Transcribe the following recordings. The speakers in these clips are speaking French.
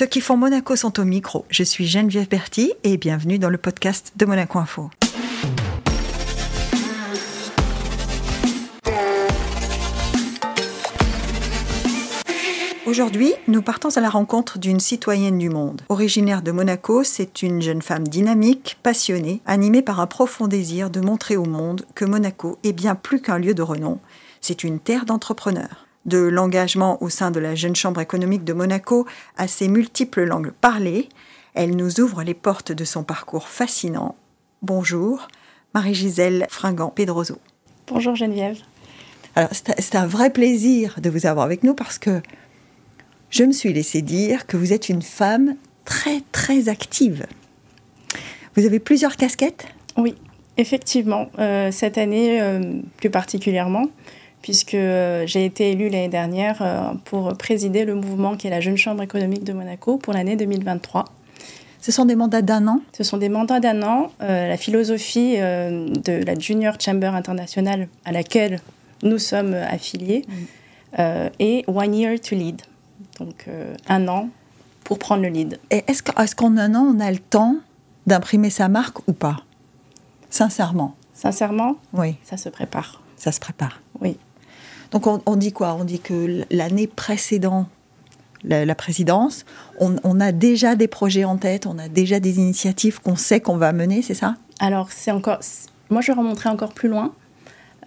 Ceux qui font Monaco sont au micro. Je suis Geneviève Berti et bienvenue dans le podcast de Monaco Info. Aujourd'hui, nous partons à la rencontre d'une citoyenne du monde. Originaire de Monaco, c'est une jeune femme dynamique, passionnée, animée par un profond désir de montrer au monde que Monaco est bien plus qu'un lieu de renom, c'est une terre d'entrepreneurs. De l'engagement au sein de la Jeune Chambre économique de Monaco à ses multiples langues parlées, elle nous ouvre les portes de son parcours fascinant. Bonjour, Marie-Gisèle Fringant-Pedroso. Bonjour Geneviève. Alors, c'est un vrai plaisir de vous avoir avec nous parce que je me suis laissé dire que vous êtes une femme très, très active. Vous avez plusieurs casquettes? Oui, effectivement. Euh, cette année, euh, plus particulièrement, puisque euh, j'ai été élue l'année dernière pour présider le mouvement qui est la Jeune Chambre économique de Monaco pour l'année 2023. Ce sont des mandats d'un an? Ce sont des mandats d'un an. la philosophie de la Junior Chamber internationale à laquelle nous sommes affiliés est One Year to Lead. Donc un an pour prendre le lead. Et est-ce qu'en est un an, on a le temps d'imprimer sa marque ou pas? Sincèrement. Sincèrement Oui. Ça se prépare. Ça se prépare. Oui. Donc on, dit quoi? On dit que l'année précédant la, présidence, on, a déjà des projets en tête, on a déjà des initiatives qu'on sait qu'on va mener, c'est ça? Alors c'est encore, moi je remonterai encore plus loin,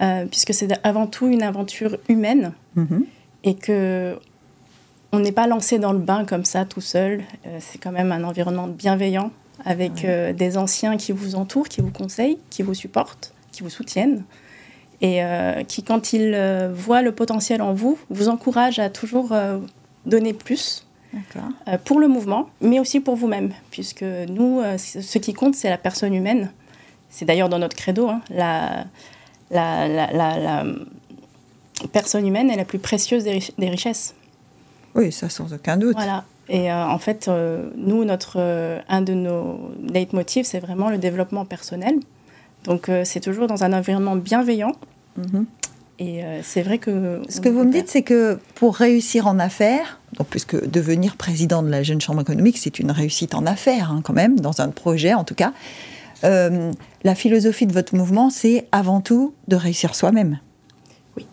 euh, puisque c'est avant tout une aventure humaine mm-hmm. et que on n'est pas lancé dans le bain comme ça tout seul. Euh, c'est quand même un environnement bienveillant avec euh, des anciens qui vous entourent, qui vous conseillent, qui vous supportent, qui vous soutiennent et euh, qui, quand ils euh, voient le potentiel en vous, vous encouragent à toujours euh, donner plus pour le mouvement, mais aussi pour vous-même, puisque nous, ce qui compte, c'est la personne humaine. C'est d'ailleurs dans notre credo, hein, la, la, la, personne humaine est la plus précieuse des, richesses. Oui, ça sans aucun doute. Voilà. Et en fait, nous, notre, un de nos leitmotifs, c'est vraiment le développement personnel. Donc, c'est toujours dans un environnement bienveillant Mhm. Et euh, c'est vrai que... Ce que vous me dites, c'est que pour réussir en affaires, donc puisque devenir président de la Jeune Chambre économique, c'est une réussite en affaires hein, quand même, dans un projet en tout cas, euh, la philosophie de votre mouvement, c'est avant tout de réussir soi-même. Oui.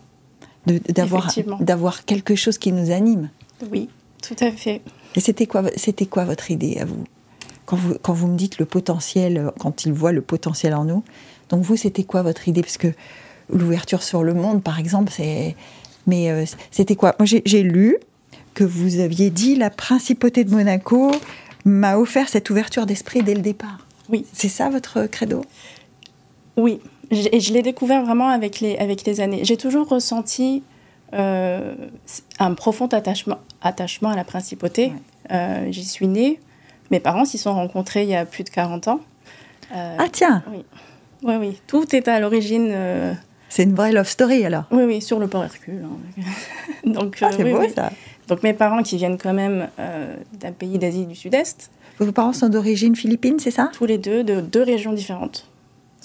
D'avoir quelque chose qui nous anime. Oui, tout à fait. Et c'était quoi, quoi votre idée à vous? Quand, vous quand vous me dites le potentiel, quand il voit le potentiel en nous, donc vous, c'était quoi votre idée? Parce que l'ouverture sur le monde, par exemple, c'est. Mais euh, c'était quoi? Moi, j'ai lu que vous aviez dit la principauté de Monaco m'a offert cette ouverture d'esprit dès le départ. Oui. C'est ça votre credo? Oui. Et je l'ai découvert vraiment avec les, avec les années. J'ai toujours ressenti euh, un profond attachement, attachement à la principauté. Euh, j'y suis née. Mes parents s'y sont rencontrés il y a plus de 40 ans. ah tiens Oui. Oui, oui. Tout est à l'origine c'est une vraie love story alors. Oui, oui, sur le port Hercule. Hein. Donc, ah, c'est euh, beau ça. Donc mes parents qui viennent quand même euh, d'un pays d'Asie du Sud-Est. Vos parents sont d'origine philippine, c'est ça? Tous les deux, de deux régions différentes.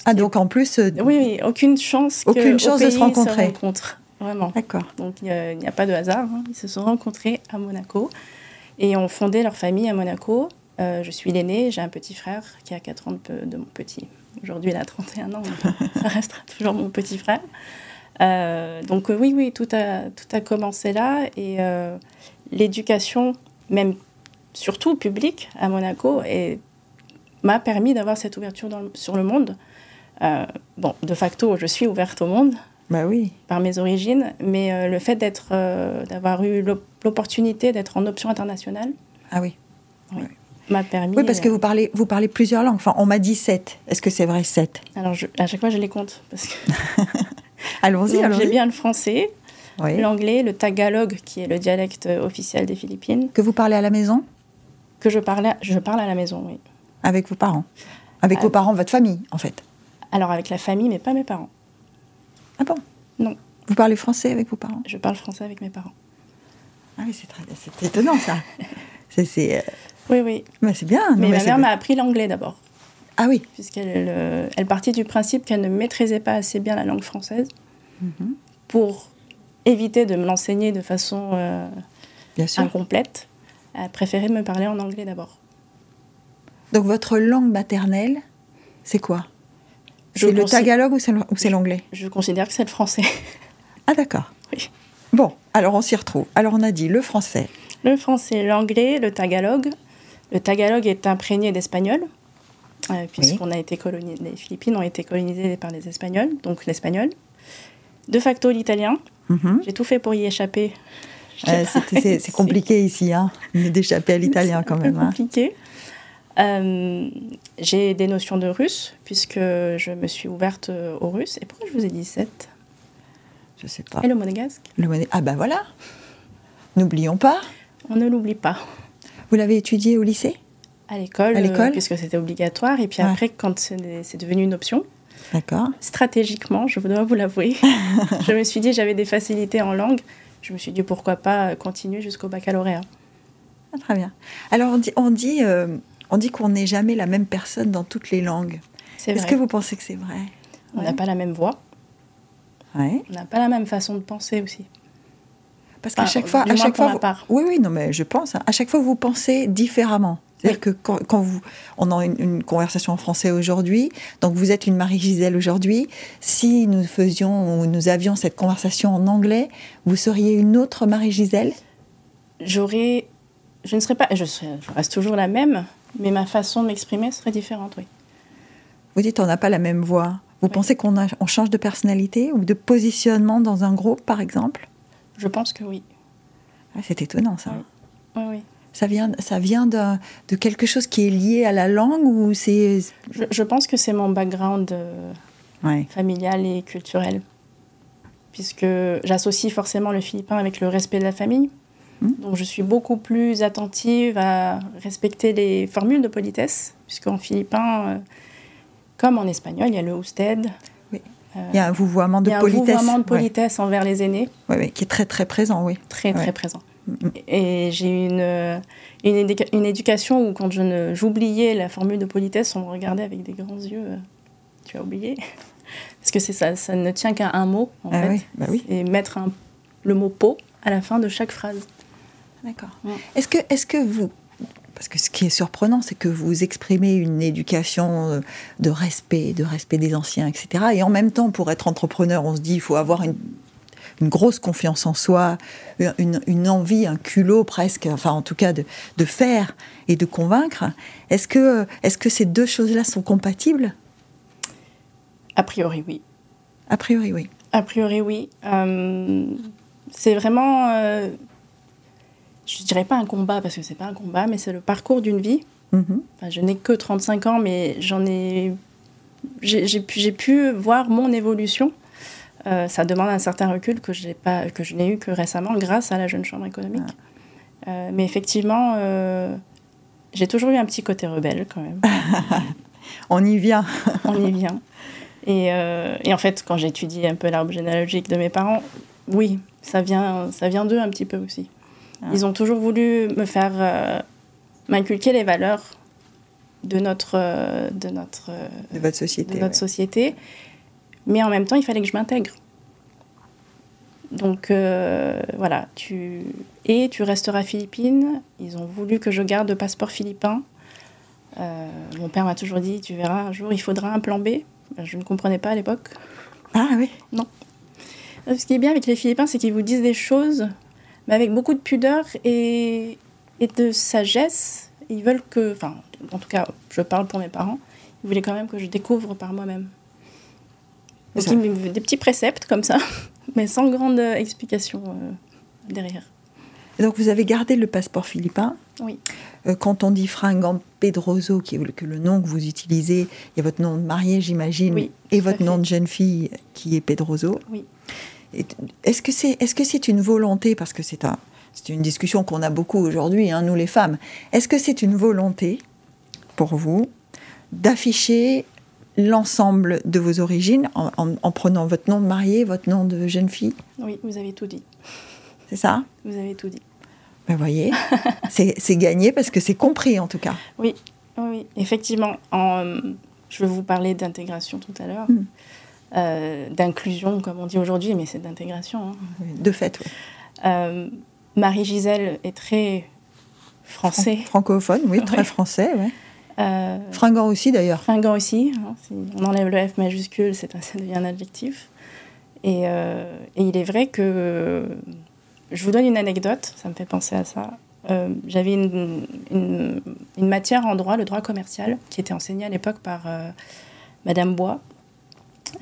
Ah, donc en plus. Euh, oui, oui, aucune chance. Aucune chance de se rencontrer. vraiment. D'accord. Donc il n'y a, pas de hasard. Hein. Ils se sont rencontrés à Monaco et ont fondé leur famille à Monaco. je suis l'aînée, j'ai un petit frère qui a 4 ans de, de mon petit. Aujourd'hui, il a 31 ans, ça restera toujours mon petit frère. Euh, donc oui, oui, tout a, tout a commencé là. Et euh, l'éducation, même surtout publique à Monaco, m'a permis d'avoir cette ouverture sur le monde. Euh, bon, de facto, je suis ouverte au monde. Bah oui. Par mes origines, mais le fait d'être, d'avoir eu l'opportunité d'être en option internationale. Ah oui. oui m'a permis. Oui, parce que euh, vous parlez, vous parlez plusieurs langues. Enfin, on m'a dit sept. Est-ce que c'est vrai sept? Alors, à chaque fois, je les compte. Parce que... allons-y, allons J'ai bien le français, l'anglais, le tagalog, qui est le dialecte officiel des Philippines. Que vous parlez à la maison? Que je, parlais, je parle à la maison, oui. Avec vos parents? Avec vos parents, votre famille, en fait? Alors, avec la famille, mais pas mes parents. Ah bon? Non. Vous parlez français avec vos parents? Je parle français avec mes parents. Ah oui, c'est, étonnant, ça. c'est... Oui, oui. Mais c'est bien. mais, ma mère m'a appris l'anglais d'abord. Ah oui. Puisqu'elle euh, elle partit du principe qu'elle ne maîtrisait pas assez bien la langue française mhm. pour éviter de me l'enseigner de façon euh, incomplète. a préféré me parler en anglais d'abord. Donc votre langue maternelle, c'est quoi? C'est le tagalog ou c'est l'anglais? Je considère que c'est le français. Ah d'accord. Oui. Bon, alors on s'y retrouve. Alors on a dit le français. Le français, l'anglais, le tagalog. Le tagalog est imprégné d'espagnol, euh, puisqu'on a été colonisé, les Philippines ont été colonisées par les Espagnols, donc l'espagnol. De facto l'italien. Mhm. J'ai tout fait pour y échapper. Euh, c'est compliqué ici, hein, d'échapper à l'italien quand même. C'est hein. compliqué. Euh, j'ai des notions de russe, puisque je me suis ouverte au russe. Et pourquoi je vous ai dit 7 Je sais pas. Et le monégasque? Le Ah ben voilà N'oublions pas. On ne l'oublie pas. Vous l'avez étudié au lycée À l'école, euh, puisque c'était obligatoire. Et puis après, quand c'est devenu une option, D'accord. Stratégiquement, je dois vous l'avouer, je me suis dit j'avais des facilités en langue. Je me suis dit pourquoi pas continuer jusqu'au baccalauréat. Ah, très bien. Alors on dit, on dit, euh, on dit qu'on n'est jamais la même personne dans toutes les langues. Est-ce que vous pensez que c'est vrai? On n'a pas la même voix. Ouais. On n'a pas la même façon de penser aussi. Parce qu'à chaque fois, à chaque fois, oui, oui, non, mais je pense. Hein. à chaque fois, vous pensez différemment. C'est-à-dire que quand, vous, on a une, conversation en français aujourd'hui, donc vous êtes une Marie-Gisèle aujourd'hui, si nous faisions ou nous avions cette conversation en anglais, vous seriez une autre Marie-Gisèle? J'aurais, je ne serais pas, je, reste toujours la même, mais ma façon de m'exprimer serait différente, oui. Vous dites on n'a pas la même voix. Vous pensez qu'on on change de personnalité ou de positionnement dans un groupe, par exemple? Je pense que oui. Ah, c'est étonnant, ça. Oui, oui. Ça vient, ça vient de, de, quelque chose qui est lié à la langue ou c'est... Je, pense que c'est mon background euh, familial et culturel. Puisque j'associe forcément le philippin avec le respect de la famille. Hmm. Donc je suis beaucoup plus attentive à respecter les formules de politesse. Puisqu'en philippin, euh, comme en espagnol, il y a le usted. Oui. Euh, il y a un vouvoiement de politesse. Il y a un vouvoiement de politesse envers les aînés. Oui, oui, qui est très très présent, oui. Très très présent. Et j'ai une, une, une, éducation où, quand j'oubliais la formule de politesse, on me regardait avec des grands yeux. Euh, tu as oublié? Parce que ça, ça ne tient qu'à un mot, en ah fait. bah oui. Et mettre un, le mot pot à la fin de chaque phrase. D'accord. Est-ce que, est que vous. Parce que ce qui est surprenant, c'est que vous exprimez une éducation euh, de respect, de respect des anciens, etc. Et en même temps, pour être entrepreneur, on se dit il faut avoir une une grosse confiance en soi, une, envie, un culot presque, enfin en tout cas de, faire et de convaincre. Est-ce que, est que ces deux choses-là sont compatibles? A priori, oui. A priori, oui. A priori, oui. Euh, c'est vraiment, euh, je dirais pas un combat parce que c'est pas un combat, mais c'est le parcours d'une vie. Mm-hmm. je n'ai que 35 ans, mais j'en ai, j'ai pu, pu voir mon évolution euh, ça demande un certain recul que, pas, que je n'ai eu que récemment grâce à la Jeune Chambre économique. Ah. Euh, mais effectivement, euh, j'ai toujours eu un petit côté rebelle quand même. On y vient. On y vient. Et, et en fait, quand j'étudie un peu l'arbre généalogique de mes parents, oui, ça vient, ça vient d'eux un petit peu aussi. Ah. Ils ont toujours voulu me faire m'inculquer les valeurs de notre de notre de votre société de notre société mais en même temps, il fallait que je m'intègre. Donc euh, voilà, tu et tu resteras philippine. Ils ont voulu que je garde le passeport philippin. Euh, mon père m'a toujours dit, tu verras, un jour il faudra un plan B. Je ne comprenais pas à l'époque. Ah oui Non. Ce qui est bien avec les Philippins, c'est qu'ils vous disent des choses, mais avec beaucoup de pudeur et, et de sagesse. Ils veulent que, enfin, en tout cas, je parle pour mes parents, ils voulaient quand même que je découvre par moi-même. Donc des petits préceptes comme ça, mais sans grande explication euh, derrière. donc vous avez gardé le passeport philippin Oui. Euh, quand on dit Frangan Pedroso, qui est que le nom que vous utilisez, il y a votre nom de mariée, j'imagine, oui, et votre nom de jeune fille qui est Pedroso. Oui. Est-ce que c'est est -ce c'est une volonté, parce que c'est un, une discussion qu'on a beaucoup aujourd'hui, hein, nous les femmes, est-ce que c'est une volonté pour vous d'afficher l'ensemble de vos origines en, prenant votre nom de mariée, votre nom de jeune fille? Oui, vous avez tout dit. C'est ça? Vous avez tout dit. Ben voyez, c'est gagné parce que c'est compris en tout cas. Oui, oui, effectivement. En, je vais vous parler d'intégration tout à l'heure, hmm. Euh, d'inclusion comme on dit aujourd'hui, mais c'est d'intégration. Hein. De fait, oui. Euh, Marie-Gisèle est très français. francophone, oui, très français, ouais. Euh, fringant aussi d'ailleurs. Fringant aussi. Hein, on enlève le F majuscule, c'est ça devient un adjectif. Et, et, il est vrai que je vous donne une anecdote, ça me fait penser à ça. Euh, j'avais une, une, matière en droit, le droit commercial, qui était enseignée à l'époque par euh, Madame Bois,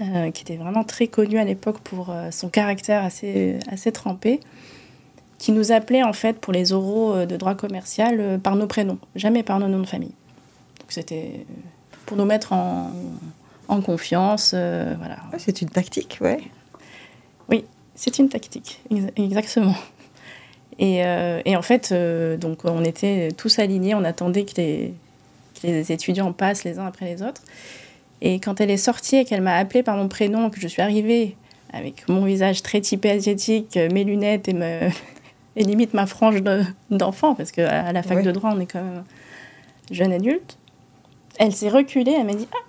euh, qui était vraiment très connue à l'époque pour son caractère assez, assez trempé, qui nous appelait en fait pour les oraux de droit commercial par nos prénoms, jamais par nos noms de famille. Donc c'était pour nous mettre en, en confiance. voilà. C'est une tactique, ouais. Oui, c'est une tactique, exactement. Et, euh, et en fait, euh, donc on était tous alignés, on attendait que les, les, étudiants passent les uns après les autres. Et quand elle est sortie et qu'elle m'a appelé par mon prénom, que je suis arrivée avec mon visage très typé asiatique, mes lunettes et, me, et limite ma frange d'enfant, parce qu'à la fac de droit, on est quand même jeune adulte, elle s'est reculée, elle m'a dit Ah,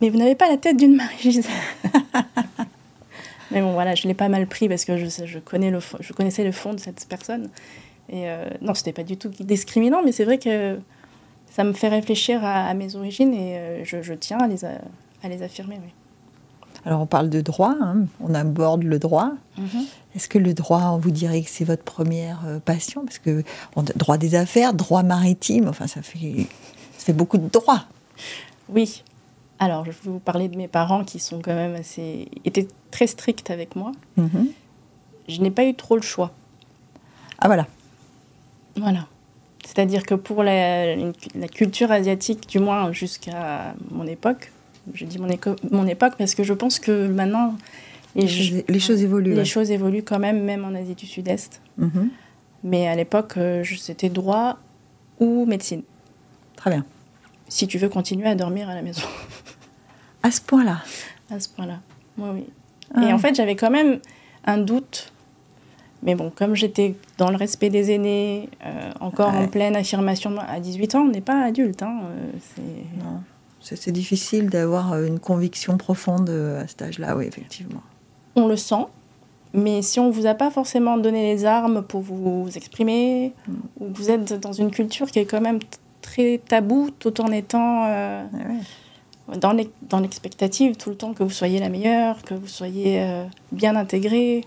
mais vous n'avez pas la tête d'une Marie-Gisèle Mais bon, voilà, je l'ai pas mal pris parce que je, je, connais le, je connaissais le fond de cette personne. Et euh, non, c'était pas du tout discriminant, mais c'est vrai que ça me fait réfléchir à, mes origines et euh, je, je, tiens à les, à, les affirmer. Oui. Alors on parle de droit, hein, on aborde le droit. Mm-hmm. Est-ce que le droit, on vous dirait que c'est votre première euh, passion? Parce que droit des affaires, droit maritime, enfin ça fait, ça fait beaucoup de droit. Oui, alors, je vais vous parler de mes parents qui sont quand même assez. étaient très stricts avec moi. Mhm. Je n'ai pas eu trop le choix. Ah, voilà. Voilà. C'est-à-dire que pour la, culture asiatique, du moins jusqu'à mon époque, je dis mon, mon, époque parce que je pense que maintenant. Les, les, choses évoluent. Les choses évoluent quand même, même en Asie du Sud-Est. Mhm. Mais à l'époque, euh, c'était droit ou médecine. Très bien. Si tu veux continuer à dormir à la maison. À ce point-là À ce point-là, oui, oui. Ah. Et en fait, j'avais quand même un doute. Mais bon, comme j'étais dans le respect des aînés, euh, encore en pleine affirmation à 18 ans, on n'est pas adulte. Hein, euh, c'est difficile d'avoir euh, une conviction profonde à cet âge-là, oui, effectivement. On le sent, mais si on ne vous a pas forcément donné les armes pour vous exprimer, mm. ou vous êtes dans une culture qui est quand même très tabou, tout en étant... Ah dans l'expectative tout le temps que vous soyez la meilleure, que vous soyez euh, bien intégrée.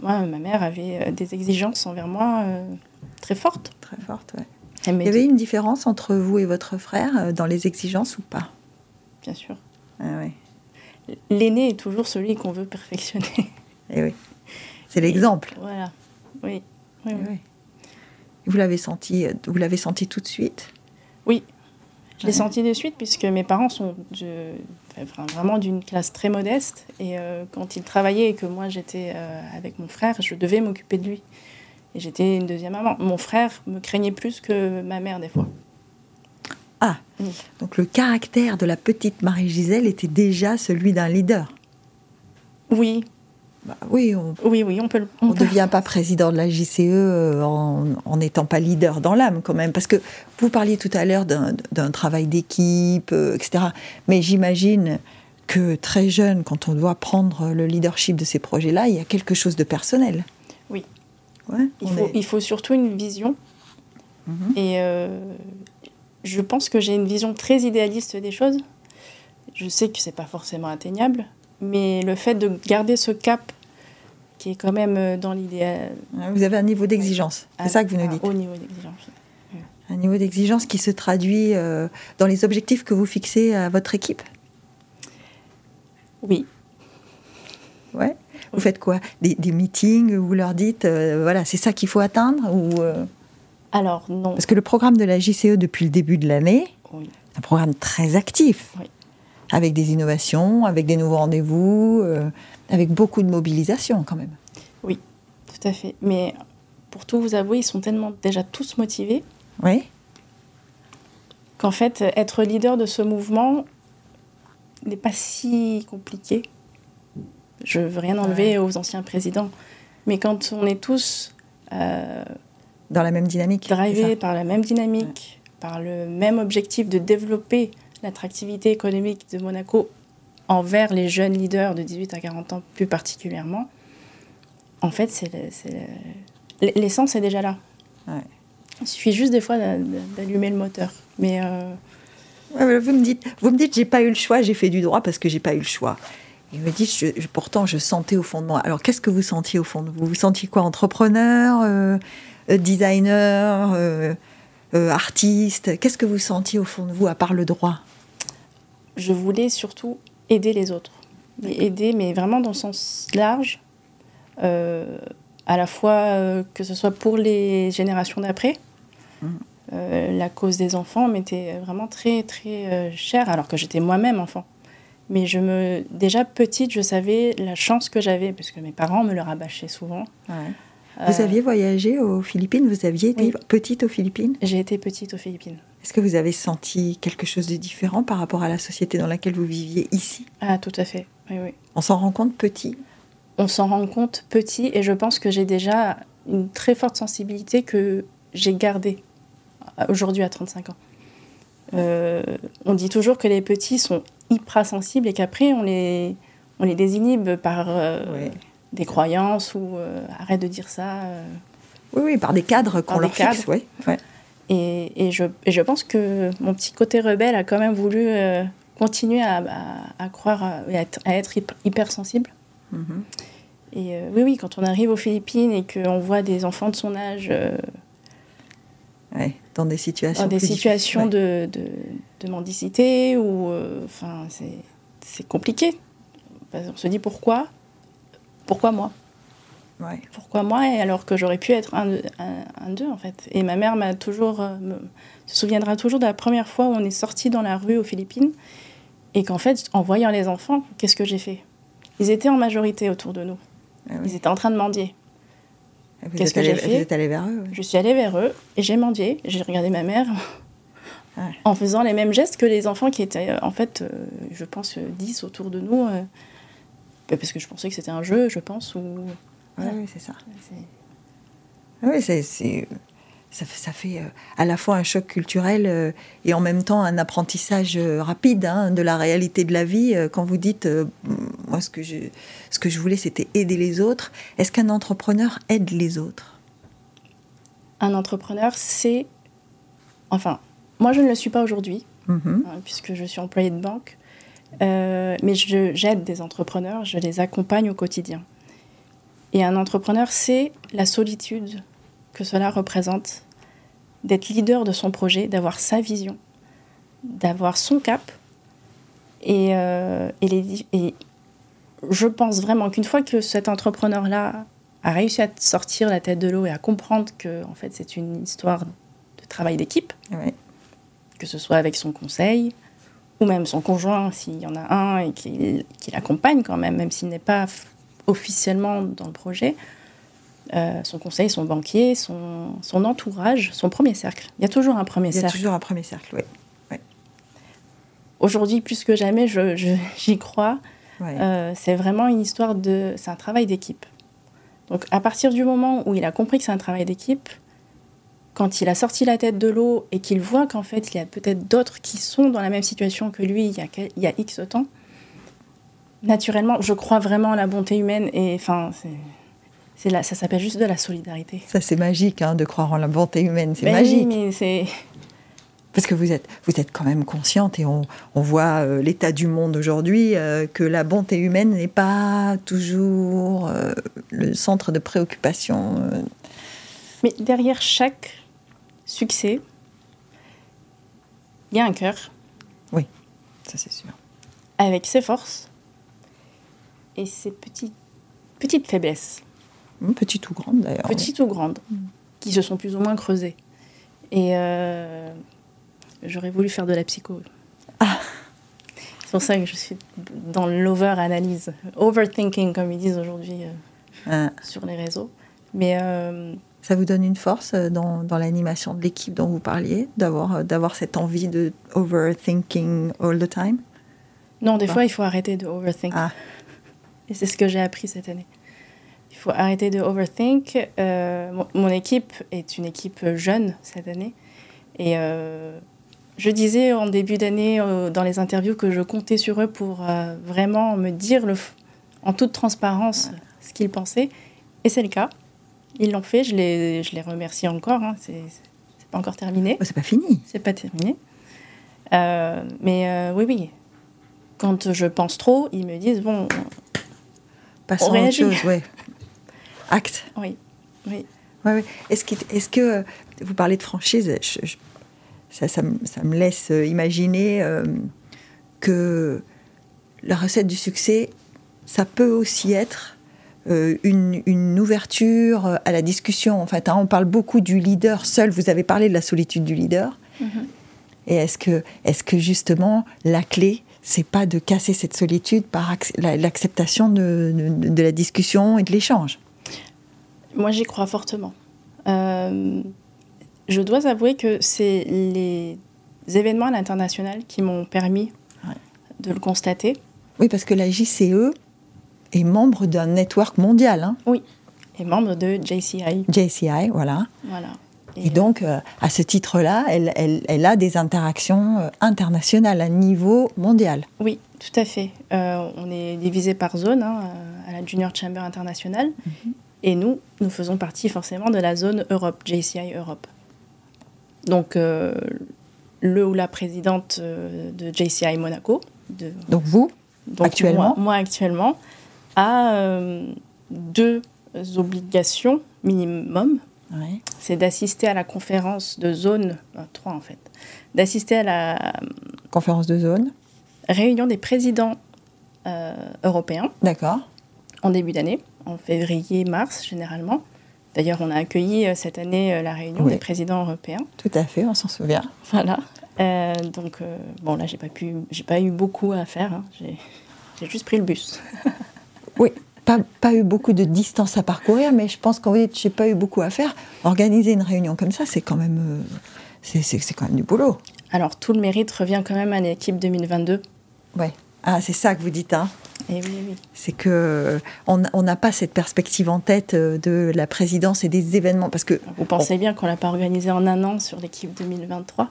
Moi, ma mère avait euh, des exigences envers moi euh, très fortes. Très fortes, oui. Il y avait une différence entre vous et votre frère dans les exigences ou pas? Bien sûr. Ah, ouais. L'aîné est toujours celui qu'on veut perfectionner. Et eh oui. C'est l'exemple. Voilà. Oui. oui, oui. Vous l'avez senti, vous l'avez senti tout de suite? Oui, je l'ai senti de suite puisque mes parents sont vraiment d'une classe très modeste et euh, quand ils travaillaient et que moi j'étais euh, avec mon frère, je devais m'occuper de lui. Et j'étais une deuxième maman. Mon frère me craignait plus que ma mère des fois. Ah, donc le caractère de la petite Marie-Gisèle était déjà celui d'un leader. Oui, bah oui, on, oui, oui, on peut. On ne devient pas président de la JCE euh, en n'étant pas leader dans l'âme, quand même. Parce que vous parliez tout à l'heure d'un travail d'équipe, euh, etc. Mais j'imagine que très jeune, quand on doit prendre le leadership de ces projets-là, il y a quelque chose de personnel. Oui. Ouais, il, faut, il, faut, surtout une vision. Mhm. Et euh, je pense que j'ai une vision très idéaliste des choses. Je sais que c'est pas forcément atteignable, mais le fait de garder ce cap qui est quand même euh, dans l'idéal. Vous avez un niveau d'exigence, c'est ça que vous nous dites Au niveau d'exigence. Un niveau d'exigence qui se traduit euh, dans les objectifs que vous fixez à votre équipe? Oui. Ouais. Vous faites quoi? Des, meetings où vous leur dites, euh, voilà, c'est ça qu'il faut atteindre ou Alors, non. Parce que le programme de la JCE depuis le début de l'année, un programme très actif. Oui avec des innovations, avec des nouveaux rendez-vous, euh, avec beaucoup de mobilisation quand même. Oui, tout à fait. Mais pour tout vous avouer, ils sont tellement déjà tous motivés. Oui. Qu'en fait, être leader de ce mouvement n'est pas si compliqué. Je veux rien enlever aux anciens présidents. Mais quand on est tous... Euh, Dans la même dynamique. Drivés par la même dynamique, par le même objectif de développer l'attractivité économique de Monaco envers les jeunes leaders de 18 à 40 ans plus particulièrement, en fait, c'est l'essence est déjà là. Il suffit juste des fois d'allumer le moteur. Mais vous me dites, vous me dites, j'ai pas eu le choix, j'ai fait du droit parce que j'ai pas eu le choix. Il me dit, pourtant, je sentais au fond de moi. Alors, qu'est-ce que vous sentiez au fond de vous? Vous sentiez quoi? Entrepreneur, euh, euh, designer, euh, artiste? Qu'est-ce que vous sentiez au fond de vous, à part le droit? Je voulais surtout aider les autres. aider, mais vraiment dans le sens large. à la fois que ce soit pour les générations d'après. Mmh. la cause des enfants m'était vraiment très, très chère, alors que j'étais moi-même enfant. Mais je me, déjà petite, je savais la chance que j'avais, parce que mes parents me le rabâchaient souvent. Vous aviez voyagé aux Philippines Vous aviez été petite aux Philippines? J'ai été petite aux Philippines. Est-ce que vous avez senti quelque chose de différent par rapport à la société dans laquelle vous viviez ici? Ah, tout à fait. Oui, oui. On s'en rend compte petit? On s'en rend compte petit, et je pense que j'ai déjà une très forte sensibilité que j'ai gardée aujourd'hui à 35 ans. Euh, on dit toujours que les petits sont hyper sensibles et qu'après on les, on les désinhibe par euh, des croyances ou euh, arrête de dire ça. Oui, oui, par des cadres qu'on leur fixe, oui. Et, et, je, et, je, pense que mon petit côté rebelle a quand même voulu continuer à, à, croire et à être, à être hypersensible. Mm-hmm. Et oui, oui, quand on arrive aux Philippines et qu'on voit des enfants de son âge dans des situations, dans des situations de, de, de, mendicité ou euh, enfin c'est compliqué. On se dit pourquoi pourquoi moi? Ouais. Pourquoi moi alors que j'aurais pu être un, un, d'eux en fait. Et ma mère m'a toujours euh, se souviendra toujours de la première fois où on est sorti dans la rue aux Philippines et qu'en fait en voyant les enfants, qu'est-ce que j'ai fait? Ils étaient en majorité autour de nous. Ah Ils étaient en train de mendier. Qu'est-ce que j'ai fait? Vous êtes allé vers eux Je suis allée vers eux et j'ai mendié. J'ai regardé ma mère en faisant les mêmes gestes que les enfants qui étaient, euh, en fait, euh, je pense, 10 euh, autour de nous. Bah, parce que je pensais que c'était un jeu, je pense. Ou... oui, c'est ça. Oui, c'est ça, fait euh, à la fois un choc culturel euh, et en même temps un apprentissage euh, rapide hein, de la réalité de la vie. quand vous dites, moi, ce que je, ce que je voulais, c'était aider les autres. Est-ce qu'un entrepreneur aide les autres? Un entrepreneur, c'est. Enfin, moi, je ne le suis pas aujourd'hui, mm-hmm. hein, puisque je suis employée de banque. mais j'aide des entrepreneurs, je les accompagne au quotidien. Et un entrepreneur, c'est la solitude que cela représente, d'être leader de son projet, d'avoir sa vision, d'avoir son cap. Et, euh, et, je pense vraiment qu'une fois que cet entrepreneur-là a réussi à sortir la tête de l'eau et à comprendre que en fait, c'est une histoire de travail d'équipe, que ce soit avec son conseil ou même son conjoint s'il y en a un et qu'il l'accompagne quand même, même s'il n'est pas officiellement dans le projet, euh, son conseil, son banquier, son, son, entourage, son premier cercle. Il y a toujours un premier cercle. Il y a toujours un premier cercle, oui. Aujourd'hui, plus que jamais, j'y crois. Euh, c'est vraiment une histoire de... C'est un travail d'équipe. Donc à partir du moment où il a compris que c'est un travail d'équipe, quand il a sorti la tête de l'eau et qu'il voit qu'en fait il y a peut-être d'autres qui sont dans la même situation que lui il y a, il y a X temps, naturellement, je crois vraiment à la bonté humaine et enfin ça s'appelle juste de la solidarité. Ça, c'est magique hein, de croire en la bonté humaine. C'est ben magique. Oui, mais c'est. Parce que vous êtes, vous êtes quand même consciente et on, on voit euh, l'état du monde aujourd'hui, euh, que la bonté humaine n'est pas toujours euh, le centre de préoccupation. Mais derrière chaque succès, il y a un cœur. Oui, ça c'est sûr. Avec ses forces et ses petites, petites faiblesses. Petite ou grande d'ailleurs. Petite ou grande, qui se sont plus ou moins creusées. Et euh, j'aurais voulu faire de la psycho. Ah. C'est pour ça que je suis dans l'over-analyse. Overthinking, comme ils disent aujourd'hui euh, ah. sur les réseaux. Mais. Euh, ça vous donne une force dans, dans l'animation de l'équipe dont vous parliez, d'avoir, d'avoir cette envie de overthinking all the time? Non, des fois, il faut arrêter de overthink. Ah. Et c'est ce que j'ai appris cette année faut arrêter de overthink. Euh, mon, équipe est une équipe jeune cette année. Et euh, je disais en début d'année, euh, dans les interviews, que je comptais sur eux pour vraiment me dire le, en toute transparence ce qu'ils pensaient. Et c'est le cas. Ils l'ont fait. Je les, je les remercie encore. Hein. pas encore terminé. Oh, c'est pas fini. C'est pas terminé. Mais oui, oui. Quand je pense trop, ils me disent bon. Passons à autre chose, ouais. Acte. Oui, oui. Ouais, ouais. Est-ce que, est que vous parlez de franchise ça, ça, me laisse imaginer que la recette du succès, ça peut aussi être euh, une, ouverture à la discussion. En fait, hein. on parle beaucoup du leader seul. Vous avez parlé de la solitude du leader. Mm-hmm. Et est-ce que, est que justement la clé, c'est pas de casser cette solitude par l'acceptation de, de, la discussion et de l'échange Moi, j'y crois fortement. Euh, je dois avouer que c'est les événements à l'international qui m'ont permis de le constater. Oui, parce que la JCE est membre d'un network mondial. Hein. Oui, et membre de JCI. JCI, voilà. Voilà. Et, donc, euh, à ce titre-là, elle, elle, elle, a des interactions euh, internationales à niveau mondial. Oui, tout à fait. Euh, on est divisé par zone hein, à la Junior Chamber Internationale. Mhm. Et nous, nous faisons partie forcément de la zone Europe, JCI Europe. Donc, le ou la présidente de JCI Monaco. De, donc, vous actuellement moi, actuellement, a deux obligations minimum. C'est d'assister à la conférence de zone, trois en fait, d'assister à la conférence de zone, réunion des présidents euh, européens. D'accord. En début d'année, en février-mars généralement. D'ailleurs, on a accueilli euh, cette année la réunion des présidents européens. Tout à fait, on s'en souvient. Voilà. donc, bon, là, j'ai pas pu, j'ai pas eu beaucoup à faire. Hein. J'ai juste pris le bus. oui, pas, pas, eu beaucoup de distance à parcourir, mais je pense qu'en fait, j'ai pas eu beaucoup à faire. Organiser une réunion comme ça, c'est quand même, euh, c'est quand même du boulot. Alors tout le mérite revient quand même à l'équipe 2022. Ouais. Ah, c'est ça que vous dites, hein. Et eh oui, oui. C'est que on n'a pas cette perspective en tête euh, de la présidence et des événements parce que vous pensez bien qu'on l'a pas organisé en un an sur l'équipe 2023.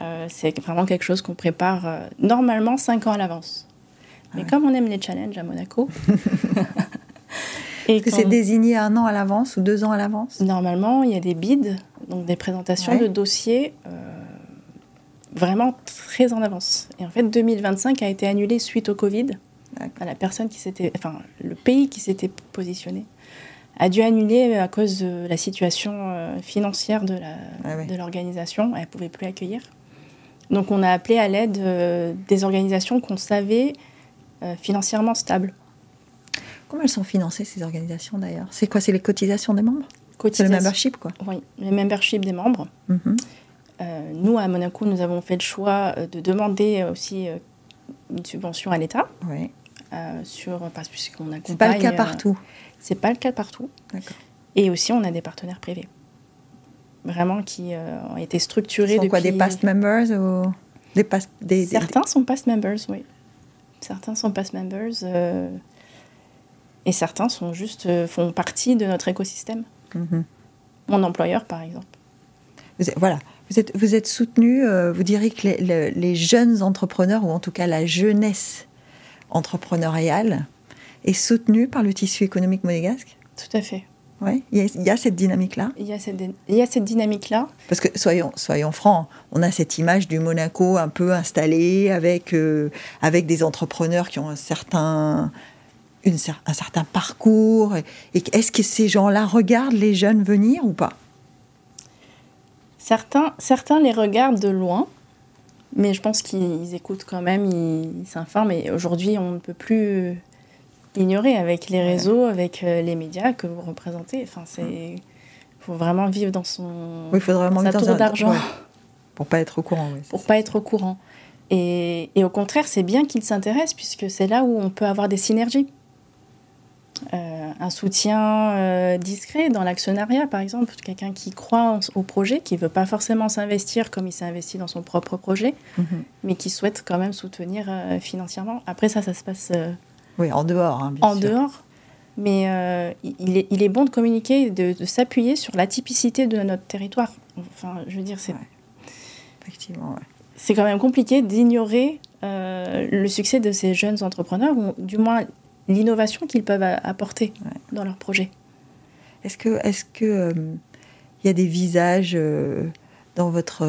Euh, c'est vraiment quelque chose qu'on prépare normalement cinq ans à l'avance. Mais comme on aime les challenges à Monaco. Est-ce que c'est désigné un an à l'avance ou deux ans à l'avance? Normalement, il y a des bids, donc des présentations de dossiers euh, vraiment très en avance. Et en fait, 2025 a été annulé suite au Covid. À la personne qui s'était, enfin, le pays qui s'était positionné a dû annuler à cause de la situation euh, financière de, la, ah de l'organisation. Elle ne pouvait plus accueillir. Donc on a appelé à l'aide euh, des organisations qu'on savait financièrement stable. Comment elles sont financées, ces organisations d'ailleurs? C'est quoi C'est les cotisations des membres? C'est le membership, quoi Oui, le membership des membres. Mhm. Euh, nous, à Monaco, nous avons fait le choix euh, de demander aussi une subvention à l'État. Oui. sur, parce qu'on accompagne... C'est pas le cas partout. c'est pas le cas partout. D'accord. Et aussi, on a des partenaires privés. Vraiment qui ont été structurés depuis... quoi, des past members ou... Des past, des, Certains sont past members, oui. Certains sont pass members euh, et certains sont juste, euh, font partie de notre écosystème. Mhm. Mon employeur, par exemple. voilà, vous êtes, vous êtes soutenu, euh, vous diriez que les, jeunes entrepreneurs, ou en tout cas la jeunesse entrepreneuriale, est soutenue par le tissu économique monégasque? Tout à fait. Oui, il y, a cette dynamique-là. Il y a cette, cette dynamique-là. Parce que, soyons, soyons francs, on a cette image du Monaco un peu installé avec, euh, avec des entrepreneurs qui ont un certain, une, un certain parcours. Et, est-ce que ces gens-là regardent les jeunes venir ou pas? Certains, certains les regardent de loin, mais je pense qu'ils écoutent quand même, ils s'informent. Et aujourd'hui, on ne peut plus ignorer avec les réseaux, avec euh, les médias que vous représentez. Enfin, c'est faut vraiment vivre dans son oui, il faudrait vraiment sa tour d'argent pour pas être au courant. Oui, pour pas être au courant. Et, et au contraire, c'est bien qu'il s'intéresse puisque c'est là où on peut avoir des synergies. Euh, un soutien euh, discret dans l'actionnariat, par exemple, quelqu'un qui croit au projet, qui ne veut pas forcément s'investir comme il s'est investi dans son propre projet, mhm. mais qui souhaite quand même soutenir financièrement. Après ça, ça se passe oui, en dehors. Hein, en dehors. Mais euh, il, est, il, est, bon de communiquer, de, de s'appuyer sur la typicité de notre territoire. Enfin, je veux dire, c'est. Effectivement, C'est quand même compliqué d'ignorer euh, le succès de ces jeunes entrepreneurs, ou du moins l'innovation qu'ils peuvent apporter dans leurs projets. Est-ce que, est-ce que, il euh, y a des visages dans votre,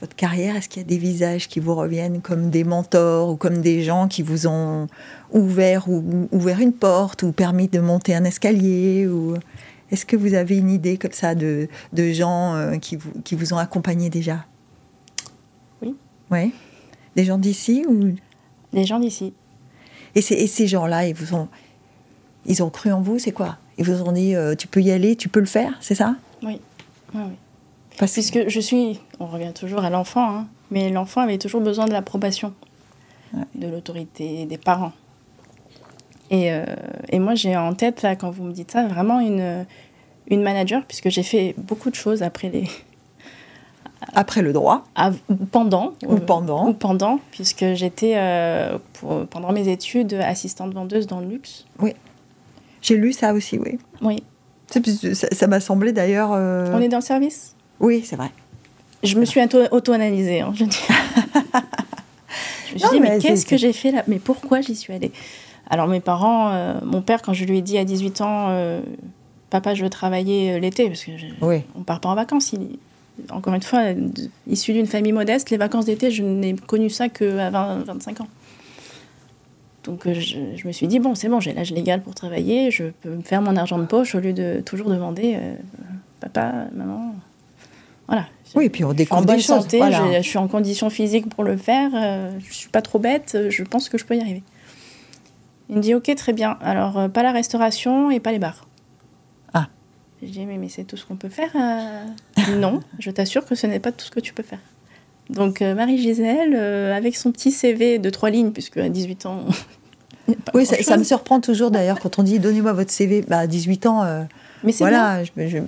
votre carrière, est-ce qu'il y a des visages qui vous reviennent comme des mentors ou comme des gens qui vous ont ouvert ou ouvert une porte ou permis de monter un escalier ou est-ce que vous avez une idée comme ça de, de gens qui, vous, qui vous ont accompagné déjà? Oui. Oui. Des gens d'ici ou? Des gens d'ici. Et, et ces gens-là, ils vous ont, ils ont cru en vous, c'est quoi? Ils vous ont dit, tu peux y aller, tu peux le faire, c'est ça? Oui. oui, oui. Parce Puisque je suis, on revient toujours à l'enfant, hein, mais l'enfant avait toujours besoin de l'approbation, de l'autorité des parents. Et, euh, et moi, j'ai en tête, là, quand vous me dites ça, vraiment une, une manager, puisque j'ai fait beaucoup de choses après les. Après le droit Pendant. Ou pendant. ou pendant, puisque j'étais, euh, pendant mes études, assistante vendeuse dans le luxe. Oui. J'ai lu ça aussi, oui. Oui. Ça m'a semblé d'ailleurs. Euh... On est dans le service? Oui, c'est vrai. Je me suis auto-analysée. Hein, je, me suis dit, mais, qu'est-ce que j'ai fait là? Mais pourquoi j'y suis allée? Alors, mes parents, euh, mon père, quand je lui ai dit à 18 ans, euh, papa, je veux travailler euh, l'été, parce que oui. on part pas en vacances. Il, encore une fois, issu d'une famille modeste, les vacances d'été, je n'ai connu ça qu'à 20, 25 ans. Donc je, je, me suis dit, bon, c'est bon, j'ai l'âge légal pour travailler, je peux me faire mon argent de poche au lieu de toujours demander, papa, maman, voilà. Oui, et puis on découvre en bonne des santé. Voilà. je suis en condition physique pour le faire, euh, je suis pas trop bête, je pense que je peux y arriver. Il me dit ok très bien, alors euh, pas la restauration et pas les bars. Ah. Je dis mais, mais c'est tout ce qu'on peut faire euh... Non, je t'assure que ce n'est pas tout ce que tu peux faire. Donc euh, Marie-Gisèle, avec son petit CV de trois lignes, puisque à 18 ans... oui, ça, ça, me surprend toujours d'ailleurs quand on dit donnez-moi votre CV, bah, à 18 ans, mais c'est voilà, bien. Je, je...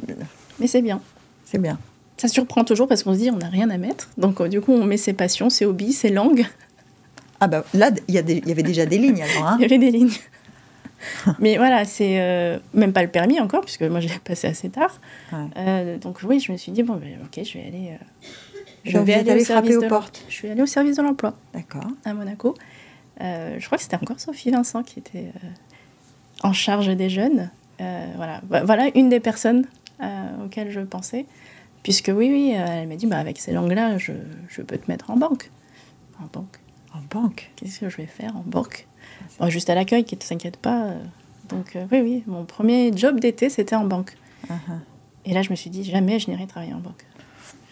Mais c'est bien. C'est bien. Ça surprend toujours parce qu'on se dit on n'a rien à mettre. Donc euh, du coup on met ses passions, ses hobbies, ses langues. Ah bah là il y, y, avait déjà des lignes alors. Hein il y avait des lignes. Mais voilà, c'est euh, même pas le permis encore puisque moi j'ai passé assez tard. Ouais. Euh, donc oui, je me suis dit bon ben, ok je vais aller. je vais aller, frapper aux portes. Je suis allée au service de l'emploi. D'accord. À Monaco. je crois que c'était encore Sophie Vincent qui était en charge des jeunes. voilà, voilà une des personnes auxquelles je pensais. Puisque oui, oui, elle m'a dit, bah, avec ces langues-là, je, je, peux te mettre en banque. En banque. En banque Qu'est-ce que je vais faire en banque? Bon, Juste à l'accueil, qui ne s'inquiète pas. Donc euh, oui, oui, mon premier job d'été, c'était en banque. Uh -huh. Et là, je me suis dit, jamais je n'irai travailler en banque.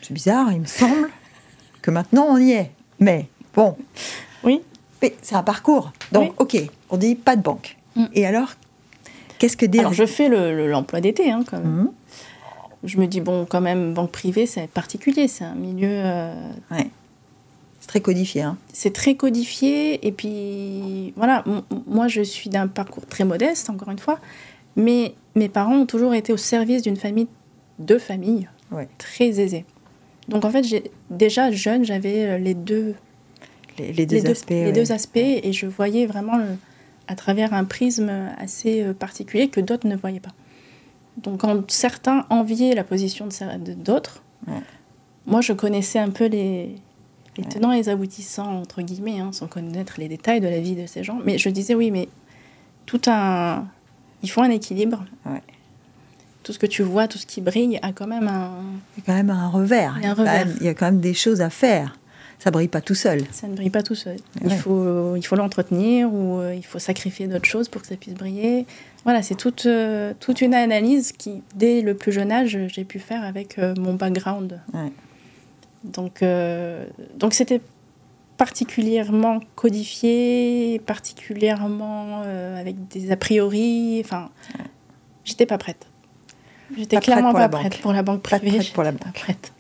C'est bizarre, il me semble que maintenant on y est. Mais bon. Oui. Mais c'est un parcours. Donc, oui. ok, on dit pas de banque. Mm. Et alors, qu'est-ce que dit Alors, je fais l'emploi le, d'été, hein, quand même. Mm je me dis, bon, quand même, banque privée, c'est particulier, c'est un milieu... Euh... Ouais. C'est très codifié. Hein. C'est très codifié, et puis, voilà, moi, je suis d'un parcours très modeste, encore une fois, mais mes parents ont toujours été au service d'une famille, de famille, ouais. très aisée. Donc, en fait, déjà, jeune, j'avais les deux... Les, les, deux, les deux aspects. Les ouais. deux aspects, et je voyais vraiment, le, à travers un prisme assez particulier que d'autres ne voyaient pas. Donc quand certains enviaient la position de d'autres, ouais. moi je connaissais un peu les, les tenants et les aboutissants, entre guillemets, hein, sans connaître les détails de la vie de ces gens. Mais je disais oui, mais tout un... Il faut un équilibre. Ouais. Tout ce que tu vois, tout ce qui brille, a quand même un... Il y a quand même un revers. Il y a, un revers. Même, il y a quand même des choses à faire. Ça brille pas tout seul. Ça ne brille pas tout seul. Ouais. Il faut, il faut l'entretenir ou euh, il faut sacrifier d'autres choses pour que ça puisse briller. Voilà, c'est toute, euh, toute une analyse qui, dès le plus jeune âge, j'ai pu faire avec euh, mon background. Ouais. Donc, euh, donc c'était particulièrement codifié, particulièrement euh, avec des a priori. Enfin, ouais. j'étais pas prête. J'étais clairement pas prête banque. pour la banque privée. Pas prête pour la Pas prête.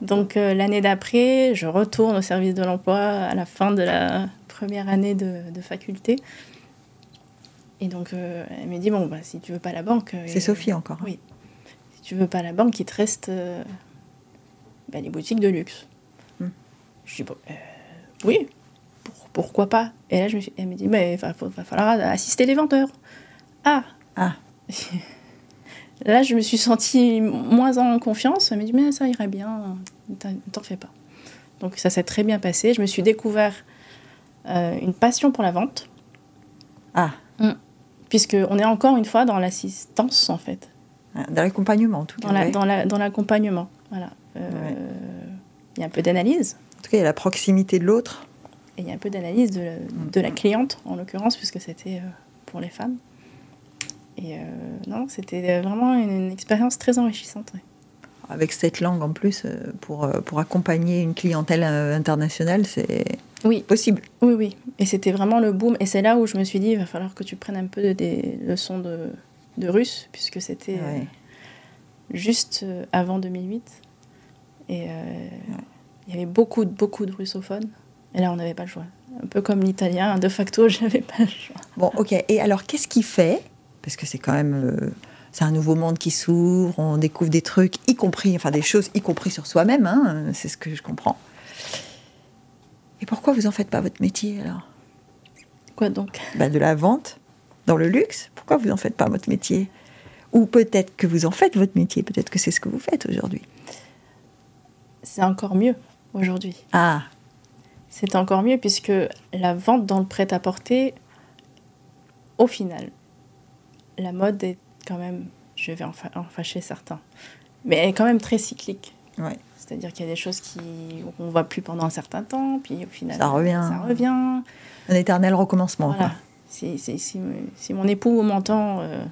Donc euh, l'année d'après, je retourne au service de l'emploi à la fin de la première année de, de faculté. Et donc euh, elle m'a dit bon bah si tu veux pas la banque. C'est Sophie encore. Oui. Si tu veux pas la banque, il te reste euh, bah, les boutiques de luxe. Hmm. Je dis bon, euh, oui. Pour, pourquoi pas? Et là je me suis, elle me dit mais il va, va, falloir assister les vendeurs. Ah. Ah. Là, je me suis sentie moins en confiance. Elle m'a dit, mais ça irait bien, t'en fais pas. Donc ça s'est très bien passé. Je me suis découvert euh, une passion pour la vente. Ah. Mm. Puisqu'on est encore une fois dans l'assistance, en fait. Dans l'accompagnement, en tout cas. Dans, la, ouais. dans, la, dans l'accompagnement, voilà. Euh, ouais. Il y a un peu d'analyse. En tout cas, il y a la proximité de l'autre. Et il y a un peu d'analyse de, de, la cliente, en l'occurrence, puisque c'était pour les femmes. Et non, c'était vraiment une, expérience très enrichissante. Avec cette langue en plus, pour, pour accompagner une clientèle internationale, c'est oui. possible. Oui, oui. Et c'était vraiment le boom. Et c'est là où je me suis dit, il va falloir que tu prennes un peu des leçons de, de russe, puisque c'était euh, juste euh, avant 2008. Et euh, il y avait beaucoup, beaucoup de russophones. Et là, on n'avait pas le choix. Un peu comme l'italien, de facto, je n'avais pas le choix. Bon, ok. Et alors, qu'est-ce qui fait Parce que c'est quand même. c'est un nouveau monde qui s'ouvre, on découvre des trucs, y compris, enfin des choses, y compris sur soi-même, hein, c'est ce que je comprends. Et pourquoi vous en faites pas votre métier alors? Quoi donc? Bah, De la vente dans le luxe. Pourquoi vous en faites pas votre métier? Ou peut-être que vous en faites votre métier, peut-être que c'est ce que vous faites aujourd'hui. C'est encore mieux aujourd'hui. Ah C'est encore mieux puisque la vente dans le prêt-à-porter, au final, la mode est quand même, je vais en, fâcher certains, mais elle est quand même très cyclique. Ouais. C'est-à-dire qu'il y a des choses qui on ne voit plus pendant un certain temps, puis au final, ça revient. Ça revient. Un éternel recommencement. Voilà. Si, si, si, mon époux m'entend, euh,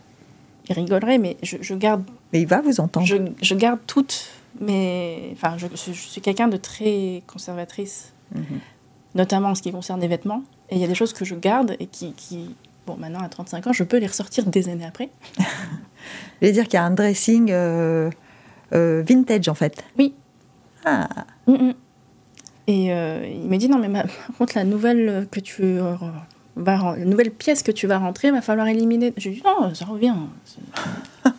il rigolerait, mais je, je, garde. Mais il va vous entendre. Je, je garde toutes mais Enfin, je, je suis quelqu'un de très conservatrice, mhm. notamment en ce qui concerne les vêtements. Et il y a des choses que je garde et qui, qui. Bon, maintenant, à 35 ans, je peux les ressortir des années après. Vous voulez dire qu'il y a un dressing euh, euh, vintage, en fait? Oui, ah. Mm, mm. Et euh, il m'a dit non mais par contre la nouvelle que tu vas, la nouvelle pièce que tu vas rentrer, il va falloir éliminer. J'ai dit non, ça revient.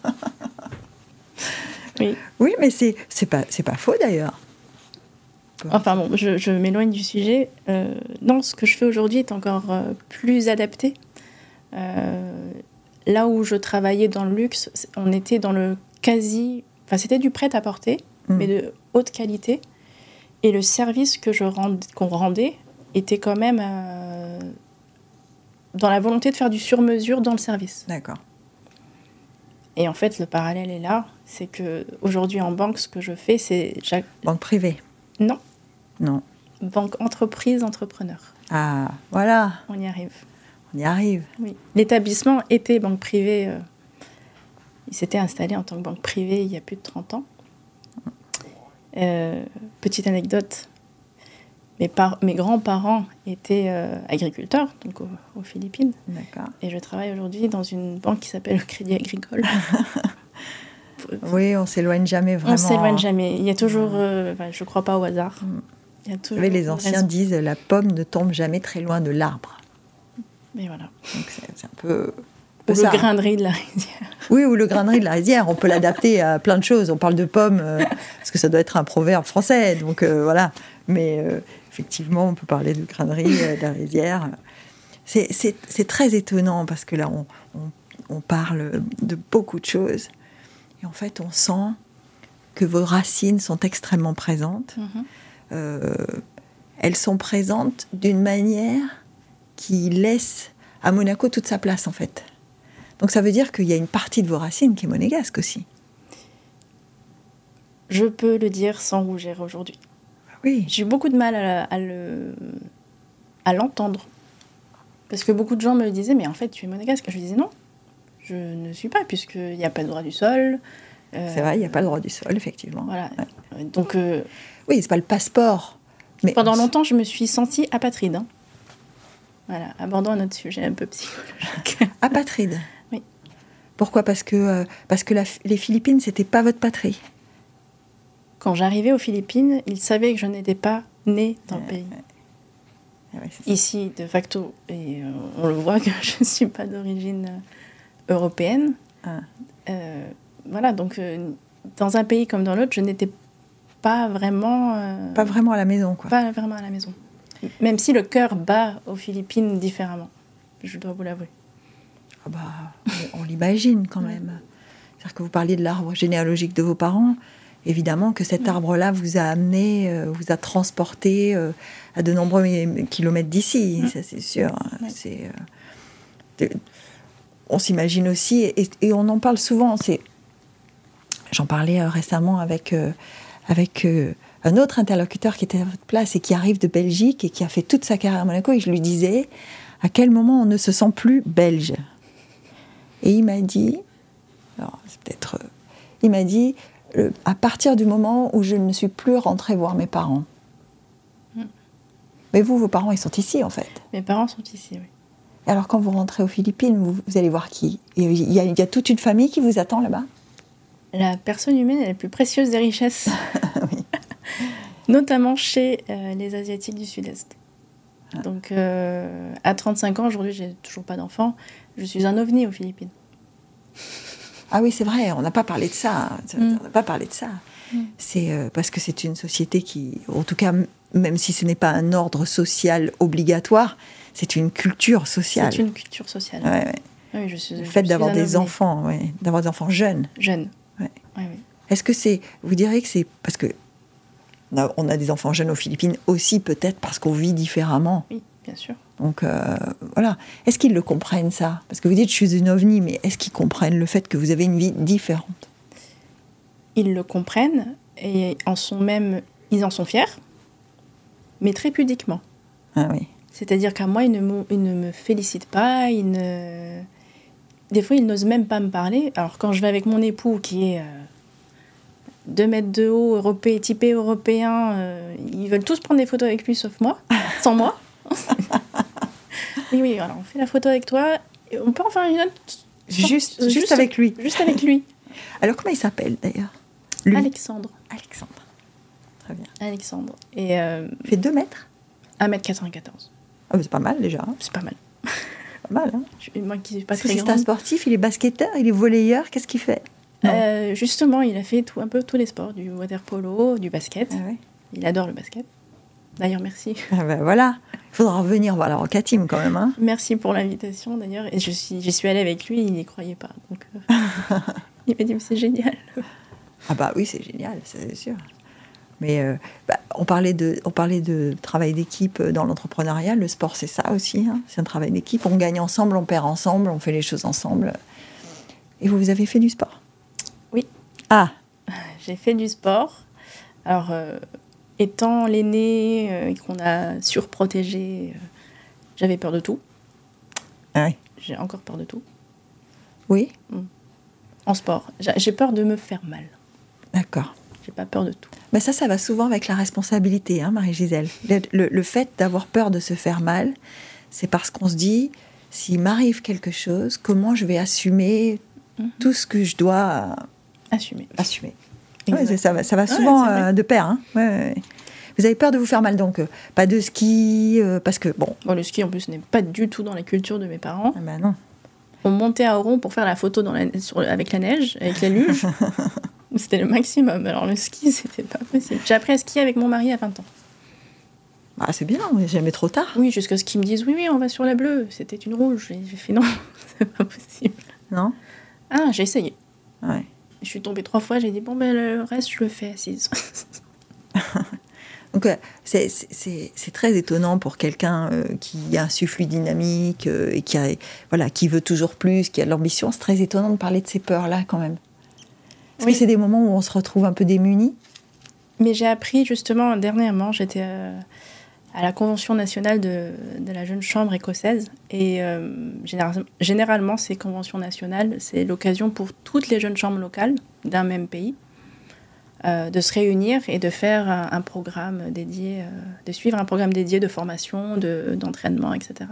oui. Oui, mais c'est c'est pas c'est pas faux d'ailleurs. Enfin bon, je, je m'éloigne du sujet. Euh, non, ce que je fais aujourd'hui est encore plus adapté. Là où je travaillais dans le luxe, on était dans le quasi. Enfin, c'était du prêt à porter, mm. mais de haute qualité. Et le service que je rend, qu'on rendait était quand même euh, dans la volonté de faire du sur-mesure dans le service. D'accord. Et en fait, le parallèle est là, c'est que aujourd'hui en banque, ce que je fais, c'est banque privée? Non. Non. Banque entreprise entrepreneur. Ah, voilà. On y arrive. On y arrive. Oui. L'établissement était banque privée. Euh, il s'était installé en tant que banque privée il y a plus de 30 ans. Euh, petite anecdote, mes, mes grands-parents étaient euh, agriculteurs, donc aux, Philippines. D'accord. Et je travaille aujourd'hui dans une banque qui s'appelle le Crédit Agricole. oui, on s'éloigne jamais vraiment. On s'éloigne jamais. Il y a toujours, euh, je ne crois pas au hasard. Mm. Il y a toujours les anciens disent la pomme ne tombe jamais très loin de l'arbre. Mais voilà. Donc c'est un peu ou le grainerie de la rizière. Oui, ou le grainerie de la rizière. On peut l'adapter à plein de choses. On parle de pommes, euh, parce que ça doit être un proverbe français. Donc euh, voilà. Mais euh, effectivement, on peut parler de grainerie de la rizière. C'est très étonnant parce que là, on, on, parle de beaucoup de choses. Et en fait, on sent que vos racines sont extrêmement présentes. Mm-hmm. elles sont présentes d'une manière qui laisse à Monaco toute sa place, en fait. Donc ça veut dire qu'il y a une partie de vos racines qui est monégasque aussi. Je peux le dire sans rougir aujourd'hui. Oui. J'ai eu beaucoup de mal à, le, à l'entendre. Parce que beaucoup de gens me disaient, mais en fait, tu es monégasque. Je disais non, je ne suis pas, puisqu'il n'y a pas le droit du sol. Euh, c'est vrai, il n'y a pas le droit du sol, effectivement. Voilà. Donc. Euh, oui, c'est pas le passeport. Mais pendant longtemps, je me suis sentie apatride. Hein. Voilà, abordons un autre sujet un peu psychologique. apatride pourquoi? Parce que, euh, parce que les Philippines, c'était pas votre patrie. Quand j'arrivais aux Philippines, ils savaient que je n'étais pas née dans le pays. Ici, de facto, et euh, on le voit que je ne suis pas d'origine euh, européenne. Ah. voilà, donc dans un pays comme dans l'autre, je n'étais pas vraiment. pas vraiment à la maison, quoi. Pas vraiment à la maison. Même si le cœur bat aux Philippines différemment, je dois vous l'avouer. Ah bah, on l'imagine quand même. C'est-à-dire que vous parliez de l'arbre généalogique de vos parents. Évidemment que cet arbre-là vous a amené, euh, vous a transporté euh, à de nombreux kilomètres d'ici, ça c'est sûr. C'est, euh, on s'imagine aussi, et, on en parle souvent. C'est, j'en parlais récemment avec, avec un autre interlocuteur qui était à votre place et qui arrive de Belgique et qui a fait toute sa carrière à Monaco, et je lui disais à quel moment on ne se sent plus belge? Et il m'a dit, alors c'est peut-être, euh, il m'a dit, euh, à partir du moment où je ne suis plus rentrée voir mes parents. Hmm. Mais vous, vos parents, ils sont ici en fait. Mes parents sont ici, oui. Et alors quand vous rentrez aux Philippines, vous, allez voir qui? Il y, a, il y, a, toute une famille qui vous attend là-bas? La personne humaine est la plus précieuse des richesses. Notamment chez euh, les Asiatiques du Sud-Est. Ah. Donc, euh, à 35 ans, aujourd'hui, j'ai toujours pas d'enfant. Je suis un ovni aux Philippines. Ah oui, c'est vrai, on n'a pas parlé de ça. Mm. On n'a pas parlé de ça. Mm. C'est euh, parce que c'est une société qui, en tout cas, même si ce n'est pas un ordre social obligatoire, c'est une culture sociale. C'est une culture sociale. Ouais, ouais. Oui, je suis, le fait d'avoir des enfants, ouais, d'avoir des enfants jeunes. Jeunes. Est-ce que c'est, vous direz que c'est parce que on a, des enfants jeunes aux Philippines aussi peut-être parce qu'on vit différemment. Oui, bien sûr. Donc euh, voilà. Est-ce qu'ils le comprennent ça? Parce que vous dites je suis une ovni, mais est-ce qu'ils comprennent le fait que vous avez une vie différente? Ils le comprennent et en sont même, ils en sont fiers, mais très pudiquement. Ah oui. C'est-à-dire qu'à moi, ils ne, me, ils ne me félicitent pas, ils ne... Des fois, ils n'osent même pas me parler. Alors quand je vais avec mon époux qui est... Euh, 2 mètres de haut, européen, typé européen. Euh, ils veulent tous prendre des photos avec lui, sauf moi, sans moi. oui, oui, alors on fait la photo avec toi. Et on peut en faire une autre Juste, juste, avec lui. Juste avec lui. Alors, comment il s'appelle d'ailleurs? Alexandre. Alexandre. Très bien. Alexandre. Et euh, il fait 2 mètres? 1 mètre 94. Ah, c'est pas mal déjà. Hein. C'est pas mal. pas mal, hein Moi qui suis pas très C'est un sportif, il est basketteur, il est volleyeur, qu'est-ce qu'il fait? Euh, justement, il a fait tout, un peu tous les sports, du water polo, du basket. Ah il adore le basket. D'ailleurs, merci. Ah ben voilà, il faudra revenir voir la Rocatim quand même. Hein. Merci pour l'invitation d'ailleurs. Et je suis, j'y suis allée avec lui, il n'y croyait pas. Donc, euh, il m'a dit, c'est génial. Ah bah oui, c'est génial, c'est sûr. Mais euh, bah, on, parlait de, on parlait de travail d'équipe dans l'entrepreneuriat. Le sport, c'est ça aussi. Hein. C'est un travail d'équipe. On gagne ensemble, on perd ensemble, on fait les choses ensemble. Et vous, vous avez fait du sport? Ah J'ai fait du sport. Alors, euh, étant l'aîné euh, et qu'on a surprotégé, euh, j'avais peur de tout. Ah J'ai encore peur de tout. Oui mm. En sport. J'ai peur de me faire mal. D'accord. J'ai pas peur de tout. Mais ça, ça va souvent avec la responsabilité, hein, Marie-Gisèle. Le, fait d'avoir peur de se faire mal, c'est parce qu'on se dit, s'il m'arrive quelque chose, comment je vais assumer mm-hmm. tout ce que je dois Assumer. Assumer. ça, va, ça va souvent euh, de pair. Hein. vous avez peur de vous faire mal, donc euh, pas de ski, euh, parce que bon. le ski en plus n'est pas du tout dans la culture de mes parents. Ah bah non. On montait à rond pour faire la photo dans la, avec la neige, avec la luge. c'était le maximum. Alors le ski, c'était pas possible. J'ai appris à skier avec mon mari à 20 ans. Ah, c'est bien, n'est jamais trop tard. Oui, jusqu'à ce qu'ils me disent oui, oui, on va sur la bleue. C'était une rouge. J'ai fait non, c'est pas possible. Non? Ah, j'ai essayé. Ouais. Je suis tombée trois fois, j'ai dit bon, ben le reste, je le fais assise. Donc, c'est très étonnant pour quelqu'un euh, qui a un sufflux dynamique euh, et qui, a, voilà, qui veut toujours plus, qui a de l'ambition. C'est très étonnant de parler de ces peurs-là quand même. Est-ce que c'est des moments où on se retrouve un peu démuni Mais j'ai appris justement dernièrement, j'étais euh, à la Convention nationale de, de, la jeune chambre écossaise. Et euh, généralement, ces conventions nationales, c'est l'occasion pour toutes les jeunes chambres locales d'un même pays euh, de se réunir et de faire un, programme dédié, euh, de suivre un programme dédié de formation, d'entraînement, etc.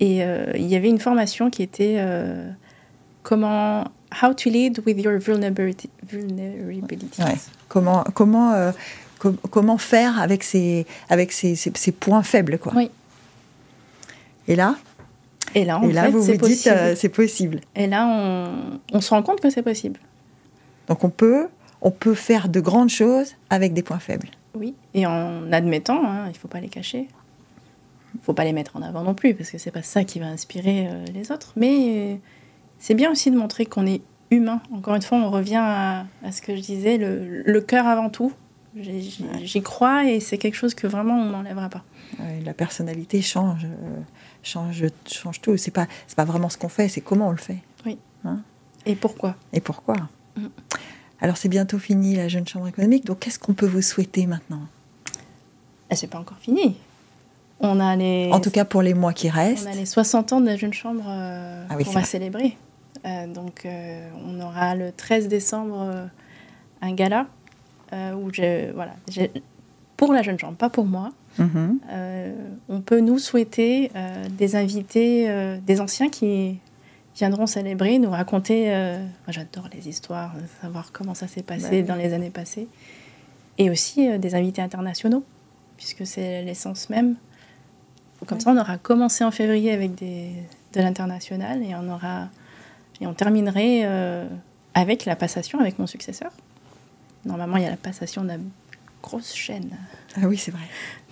Et il y avait une formation qui était comment How to lead with your vulnerability, vulnerabilities. Comment, comment comment faire avec ces, avec ces, points faibles. Quoi. Oui. Et là Et là, Et là vous vous dites euh, c'est possible. Et là, on, on, se rend compte que c'est possible. Donc on peut, on peut faire de grandes choses avec des points faibles. Oui, et en admettant, hein, il ne faut pas les cacher. Il ne faut pas les mettre en avant non plus, parce que c'est pas ça qui va inspirer euh, les autres. Mais c'est bien aussi de montrer qu'on est humain. Encore une fois, on revient à, à ce que je disais, le, le cœur avant tout. J'y crois et c'est quelque chose que vraiment on n'enlèvera pas. la personnalité change, euh, change, change tout. C'est pas, c'est pas vraiment ce qu'on fait, c'est comment on le fait. Oui. Hein et pourquoi Et pourquoi mm. Alors c'est bientôt fini la Jeune Chambre économique, donc qu'est-ce qu'on peut vous souhaiter maintenant? Ah, C'est pas encore fini. On a les... En tout cas pour les mois qui restent. On a les 60 ans de la Jeune Chambre euh, ah qu'on va célébrer. Euh, donc on aura le 13 décembre un gala où je, voilà, pour la Jeune Chambre, pas pour moi. Mhm. on peut nous souhaiter des invités, des anciens qui viendront célébrer, nous raconter. Euh, moi, j'adore les histoires, savoir comment ça s'est passé dans les années passées. Et aussi euh, des invités internationaux, puisque c'est l'essence même. Comme ça, on aura commencé en février avec des, de l'international et on aura et on terminerait euh, avec la passation avec mon successeur. Normalement, il y a la passation de la grosse chaîne. Ah oui, c'est vrai.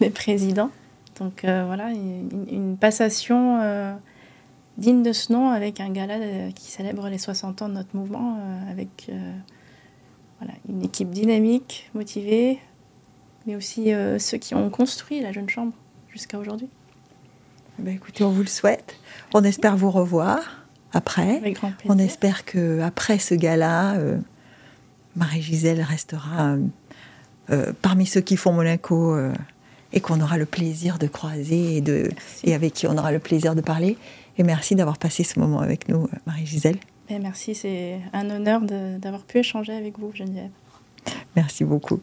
Des présidents. Donc voilà, une, une passation digne de ce nom avec un gala euh, qui célèbre les 60 ans de notre mouvement, euh, avec euh, voilà, une équipe dynamique, motivée, mais aussi ceux qui ont construit la Jeune Chambre jusqu'à aujourd'hui. Ben, écoutez, on vous le souhaite. On espère vous revoir après. Avec grand on espère que après ce gala, Marie-Gisèle restera parmi ceux qui font Monaco et qu'on aura le plaisir de croiser et, de, et avec qui on aura le plaisir de parler. Et merci d'avoir passé ce moment avec nous, Marie-Gisèle. merci, c'est un honneur d'avoir pu échanger avec vous, Geneviève. Merci beaucoup.